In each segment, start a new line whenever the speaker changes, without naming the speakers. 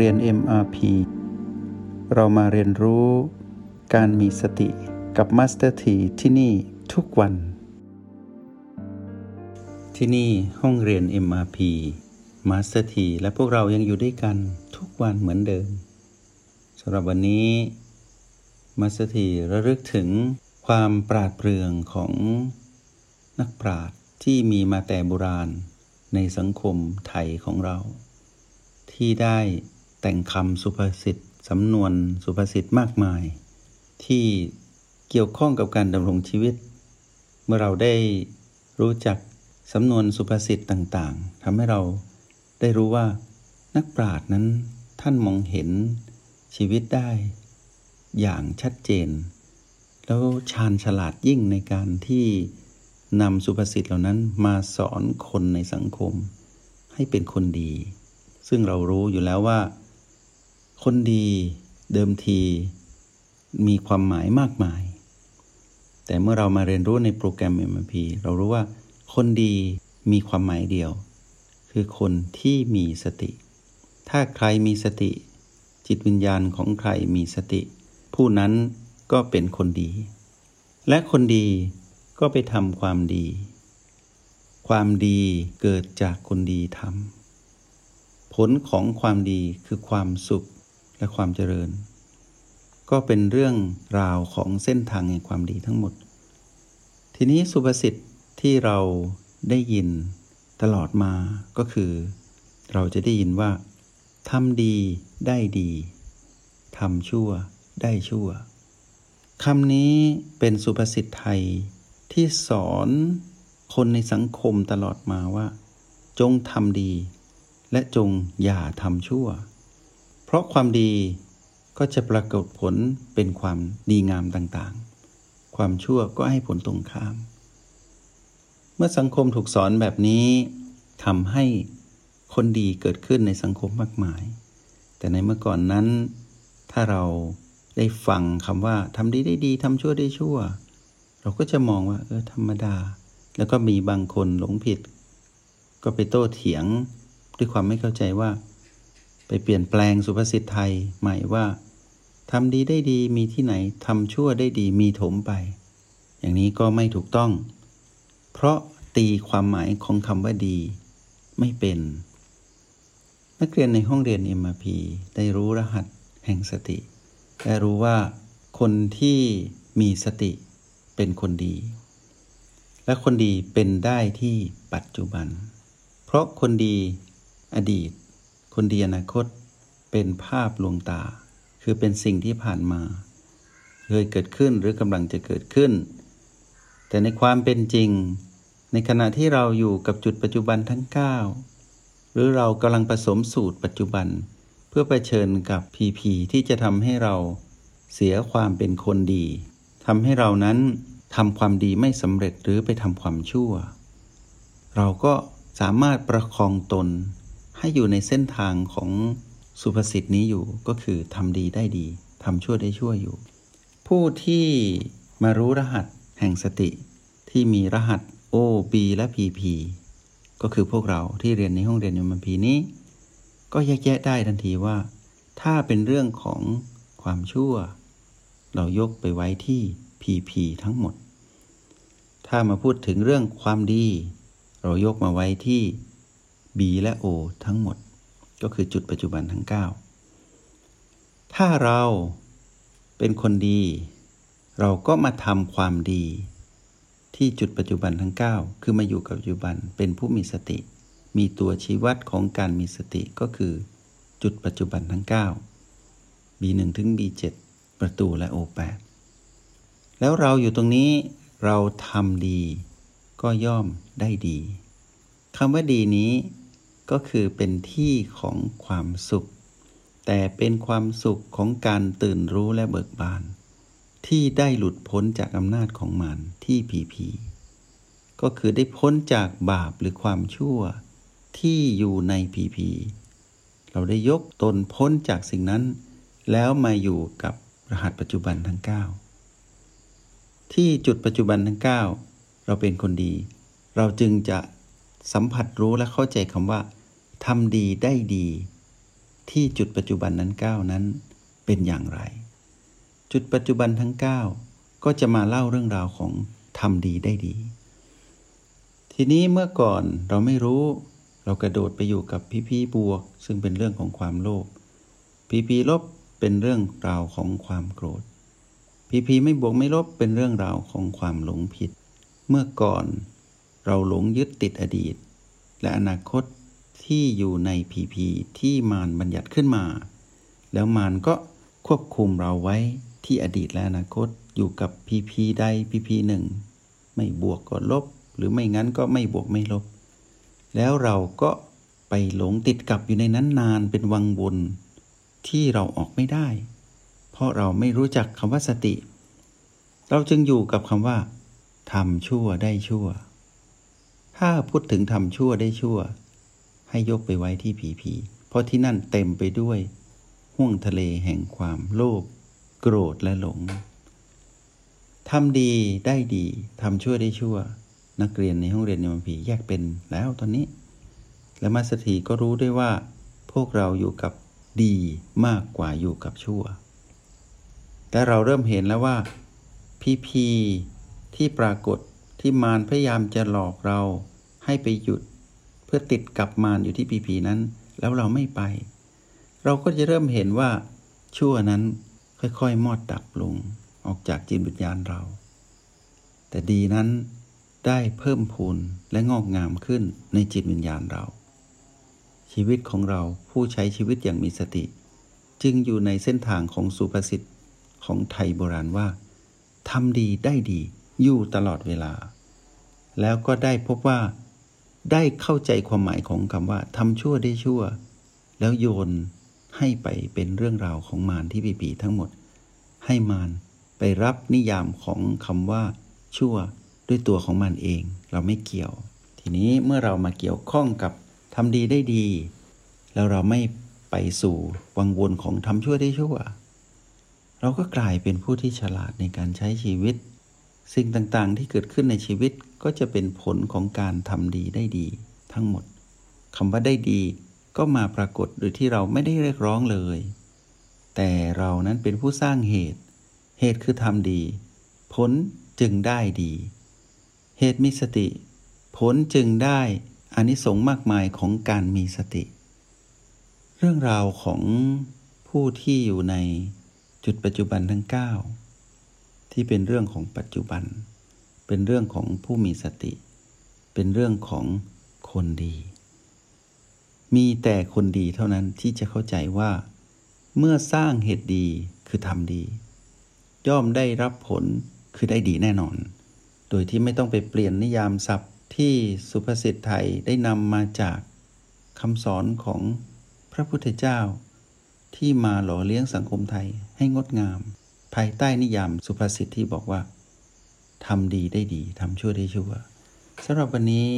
เรียน MRP เรามาเรียนรู้การมีสติกับ Master T ที่ที่นี่ทุกวัน ที่นี่ห้องเรียน MRP Master T และพวกเรายังอยู่ด้วยกันทุกวันเหมือนเดิมสำหรับวันนี้ Master T ระลึกถึงความปราดเปรื่องของนักปราชญ์ที่มีมาแต่โบราณในสังคมไทยของเรา ที่ได้ แต่งคำสุภาษิตสำนวนสุภาษิตมากมาย ที่เกี่ยวข้องกับการดำรงชีวิต เมื่อเราได้รู้จักสำนวนสุภาษิตต่างๆทำให้เราได้รู้ว่านักปราชญ์นั้นท่านมองเห็นชีวิตได้ อย่างชัดเจน แล้วชาญฉลาดยิ่งในการที่นำสุภาษิตเหล่านั้นมาสอนคนในสังคม ให้เป็นคนดี ซึ่งเรารู้อยู่แล้วว่า คนดีเดิมทีมีความหมายมากมาย แต่เมื่อเรามาเรียนรู้ในโปรแกรม MMP เรารู้ว่าคนดีมีความหมายเดียว คือคนที่มีสติ ถ้าใครมีสติ จิตวิญญาณของใครมีสติ ผู้นั้นก็เป็นคนดี และคนดีก็ไปทำความดี ความดีเกิดจากคนดีทำผลของความดีคือความสุข และความเจริญ ก็เป็นเรื่องราวของเส้นทางแห่งความดีทั้งหมด ทีนี้สุภาษิตที่เราได้ยินตลอดมาก็คือ เราจะได้ยินว่าทำดีได้ดีทำชั่วได้ชั่วคำนี้เป็นสุภาษิตไทยที่สอนคนในสังคมตลอดมาว่า จงทำดี และจงอย่าทำชั่ว ราะความดีก็จะปรากฏผลเป็นความดีงามต่างๆ ความชั่วก็ให้ผลตรงข้าม เมื่อสังคมถูกสอนแบบนี้ทำให้คนดีเกิดขึ้นในสังคมมากมาย แต่ในเมื่อก่อนนั้น ถ้าเราได้ฟังคำว่าทำดีได้ดีทำชั่วได้ชั่ว เราก็จะมองว่า เออธรรมดา แล้วก็มีบางคนหลงผิด ก็ไปโต้เถียงด้วยความไม่เข้าใจว่า ไปเปลี่ยนแปลงสุภาษิตไทยใหม่ว่าทำดีได้ดีมีที่ไหนทำชั่วได้ดีมีถมไป อย่างนี้ก็ไม่ถูกต้อง เพราะตีความหมายของคำว่าดี ไม่เป็น นักเรียนในห้องเรียน MRP ได้รู้รหัสแห่งสติ และรู้ว่า คนที่มีสติเป็นคนดี และคนดีเป็นได้ที่ปัจจุบัน เพราะคนดีอดีต คนดีอนาคตเป็นภาพลวงตา คือเป็นสิ่งที่ผ่านมา เคยเกิดขึ้นหรือกำลังจะเกิดขึ้น แต่ในความเป็นจริง ในขณะที่เราอยู่กับจุดปัจจุบันทั้ง 9 หรือเรากำลังผสมสูตรปัจจุบัน เพื่อไปเชิญกับพีพีที่จะทำให้เราเสียความเป็นคนดีทำให้เรานั้นทำความดีไม่สำเร็จหรือไปทำความชั่ว เราก็สามารถประคองตน ให้อยู่ในเส้นทางของสุภาษิตนี้อยู่ก็คือทำดีได้ดีทำชั่วได้ชั่วอยู่ ผู้ที่มารู้รหัสแห่งสติ ที่มีรหัส O B และ PP ก็คือพวกเราที่เรียนในห้องเรียนยมพีนี้ ก็แยกแยะได้ทันทีว่า ถ้าเป็นเรื่องของความชั่ว เรายกไปไว้ที่ PP ทั้งหมด ถ้ามาพูดถึงเรื่องความดี เรายกมาไว้ที่ B และ O ทั้งหมด ก็คือจุดปัจจุบันทั้ง 9 ถ้าเราเป็นคนดี เราก็มาทำความดี ที่จุดปัจจุบันทั้ง 9 คือมาอยู่กับปัจจุบันเป็นผู้มีสติ มีตัวชี้วัดของการมีสติก็คือ จุดปัจจุบันทั้ง 9 B1 ถึง B7 ประตูและโอแปดแล้วเราอยู่ตรงนี้เราทำดี ก็ย่อมได้ดีคำว่าดีนี้ ก็คือเป็นที่ของความสุข แต่เป็นความสุขของการตื่นรู้และเบิกบาน ที่ได้หลุดพ้นจากอำนาจของมันที่ผีผีก็คือได้พ้นจากบาปหรือความชั่วที่อยู่ในผีผีเราได้ยกตนพ้นจากสิ่งนั้น แล้วมาอยู่กับรหัสปัจจุบันทั้ง 9 ที่จุดปัจจุบันทั้ง 9 เราเป็นคนดี เราจึงจะ สัมผัสรู้และเข้าใจคำว่าทำดีได้ดี ที่จุดปัจจุบันนั้นก้านั้นเป็นอย่างไร จุดปัจจุบันทั้ง 9 ก็จะมาเล่าเรื่องราวของทำดีได้ดี ทีนี้เมื่อก่อนเราไม่รู้ เรากระโดดไปอยู่กับพี่พีบวก ซึ่งเป็นเรื่องของความโลภพีพีลบเป็นเรื่องราวของความโกรธพีพีไม่บวกไม่ลบเป็นเรื่องราวของความหลงผิด เมื่อก่อน เราหลงยึดติดอดีต และอนาคตที่อยู่ในพีพีที่มารบัญญัติขึ้นมา แล้วมารก็ควบคุมเราไว้ที่อดีตและอนาคตอยู่กับพีพีใดพีพีหนึ่งไม่บวกก็ลบ หรือไม่งั้นก็ไม่บวกไม่ลบ แล้วเราก็ไปหลงติดกับอยู่ในนั้นนานเป็นวังวนที่เราออกไม่ได้ เพราะเราไม่รู้จักคำว่าสติ เราจึงอยู่กับคำว่าทำชั่วได้ชั่ว ถ้าพูดถึงทำชั่วได้ชั่ว ให้ยกไปไว้ที่ผีผีเพราะที่นั่นเต็มไปด้วย ห่วงทะเลแห่งความโลภโกรธและหลงทำดีได้ดีทำชั่วได้ชั่ว นักเรียนในห้องเรียนในมัมพีแยกเป็นแล้วตอนนี้ และมาสถีก็รู้ด้วยว่า พวกเราอยู่กับดีมากกว่าอยู่กับชั่ว แต่เราเริ่มเห็นแล้วว่าพีพีที่ปรากฏ ที่มารพยายามจะหลอกเราให้ไปหยุด เพื่อติดกับมารอยู่ที่พีพีนั้น แล้วเราไม่ไป เราก็จะเริ่มเห็นว่า ชั่วนั้นค่อยๆมอดดับลงออกจากจิตวิญญาณเรา แต่ดีนั้นได้เพิ่มพูนและงอกงามขึ้นในจิตวิญญาณเรา ชีวิตของเราผู้ใช้ชีวิตอย่างมีสติ จึงอยู่ในเส้นทางของสุภาษิตของไทยโบราณว่าทำดีได้ดีอยู่ตลอดเวลา แล้วก็ได้พบว่าได้เข้าใจความหมายของคำว่าทำชั่วได้ชั่ว แล้วโยนให้ไปเป็นเรื่องราวของมารที่ปีปีทั้งหมด ให้มารไปรับนิยามของคำว่า ชั่วด้วยตัวของมันเอง เราไม่เกี่ยว ทีนี้เมื่อเรามาเกี่ยวข้องกับทำดีได้ดี แล้วเราไม่ไปสู่วังวนของทำชั่วได้ชั่ว เราก็กลายเป็นผู้ที่ฉลาดในการใช้ชีวิต สิ่งต่างๆ ที่เกิดขึ้นในชีวิตก็จะเป็นผลของการทำดีได้ดี ทั้งหมดคำว่าได้ดี ก็มาปรากฏโดยที่เราไม่ได้เรียกร้องเลย แต่เรานั้นเป็นผู้สร้างเหตุ เหตุคือทำดี ผลจึงได้ดี เหตุมีสติ ผลจึงได้อานิสงส์มากมายของการมีสติ เรื่องราวของผู้ที่อยู่ในจุดปัจจุบันทั้ง 9 ที่เป็นเรื่องของปัจจุบัน เป็นเรื่องของผู้มีสติ เป็นเรื่องของคนดี มีแต่คนดีเท่านั้นที่จะเข้าใจว่า เมื่อสร้างเหตุดีคือทำดี ย่อมได้รับผลคือได้ดีแน่นอน โดยที่ไม่ต้องไปเปลี่ยนนิยามศัพท์ที่สุภาษิตไทยได้นำมาจากคำสอนของพระพุทธเจ้า ที่มาหล่อเลี้ยงสังคมไทยให้งดงาม ภายใต้นิยามสุภาษิตที่บอกว่าทำดีได้ดีทำชั่วได้ชั่วสำหรับวันนี้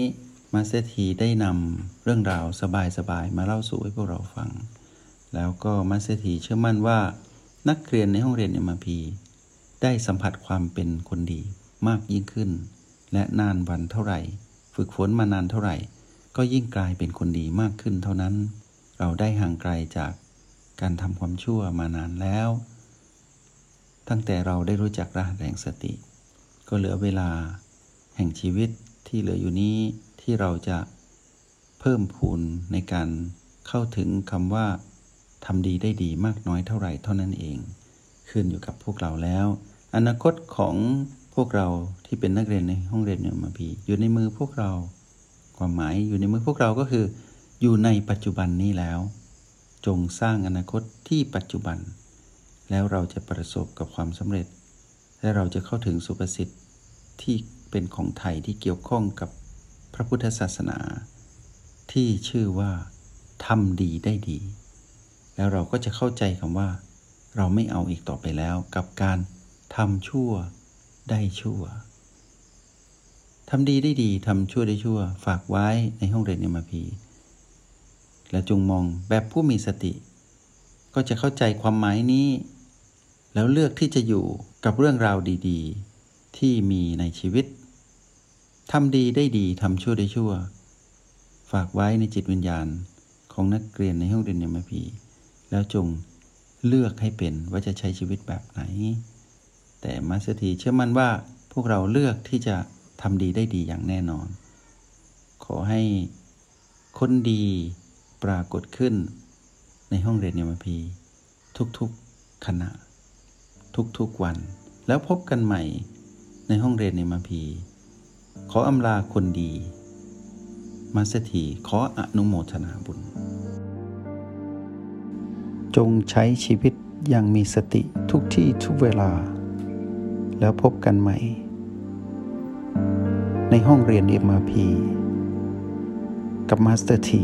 มาสเตอร์ทีได้นำเรื่องราวสบายๆมาเล่าสู่ให้พวกเราฟัง แล้วก็มาสเตอร์ทีเชื่อมั่นว่า นักเรียนในห้องเรียน MRP ได้สัมผัสความเป็นคนดีมากยิ่งขึ้น และนานวันเท่าไหร่ ฝึกฝนมานานเท่าไหร่ ก็ยิ่งกลายเป็นคนดีมากขึ้นเท่านั้น เราได้ห่างไกลจากการทำความชั่วมานานแล้ว ตั้งแต่เราได้รู้จักรหัสแห่งสติ ก็เหลือเวลาแห่งชีวิตที่เหลืออยู่นี้ที่เราจะเพิ่มพูนในการเข้าถึงคำว่าทำดีได้ดีมากน้อยเท่าไหร่เท่านั้นเอง ขึ้นอยู่กับพวกเราแล้ว อนาคตของพวกเราที่เป็นนักเรียนในห้องเรียนเนี่ยมาพีอยู่ในมือพวกเรา ความหมายอยู่ในมือพวกเราก็คือ อยู่ในปัจจุบันนี้แล้ว จงสร้างอนาคตที่ปัจจุบัน แล้วเราจะประสบกับความสำเร็จ และเราจะเข้าถึงสุภสิทธิ์ที่เป็นของไทยที่เกี่ยวข้องกับพระพุทธศาสนา ที่ชื่อว่าทำดีได้ดี แล้วเราก็จะเข้าใจคำว่า เราไม่เอาอีกต่อไปแล้วกับการทำชั่วได้ชั่วทำดีได้ดีทำชั่วได้ชั่ว ฝากไว้ในห้องเรียนเอ็มพีและจงมองแบบผู้มีสติ ก็จะเข้าใจความหมายนี้ แล้วเลือกที่จะอยู่กับเรื่องราวดีๆ ที่มีในชีวิตทำดีได้ดีทำชั่วได้ชั่ว ฝากไว้ในจิตวิญญาณของนักเรียนในห้องเรียนเอ็มพีแล้วจงเลือกให้เป็นว่าจะใช้ชีวิตแบบไหน แต่มาสถีเชื่อมั่นว่าพวกเราเลือกที่จะทำดีได้ดีอย่างแน่นอน ขอให้คนดีปรากฏขึ้นในห้องเรียนเนมพีทุกๆขณะ ทุกๆวัน แล้วพบกันใหม่ในห้องเรียนเนมพี ขออำลาคนดี มาสถีขออนุโมทนาบุญ จงใช้ชีวิตอย่างมีสติทุกที่ทุกเวลา แล้วพบกันใหม่ ในห้องเรียน MRP กับมาสเตอร์ที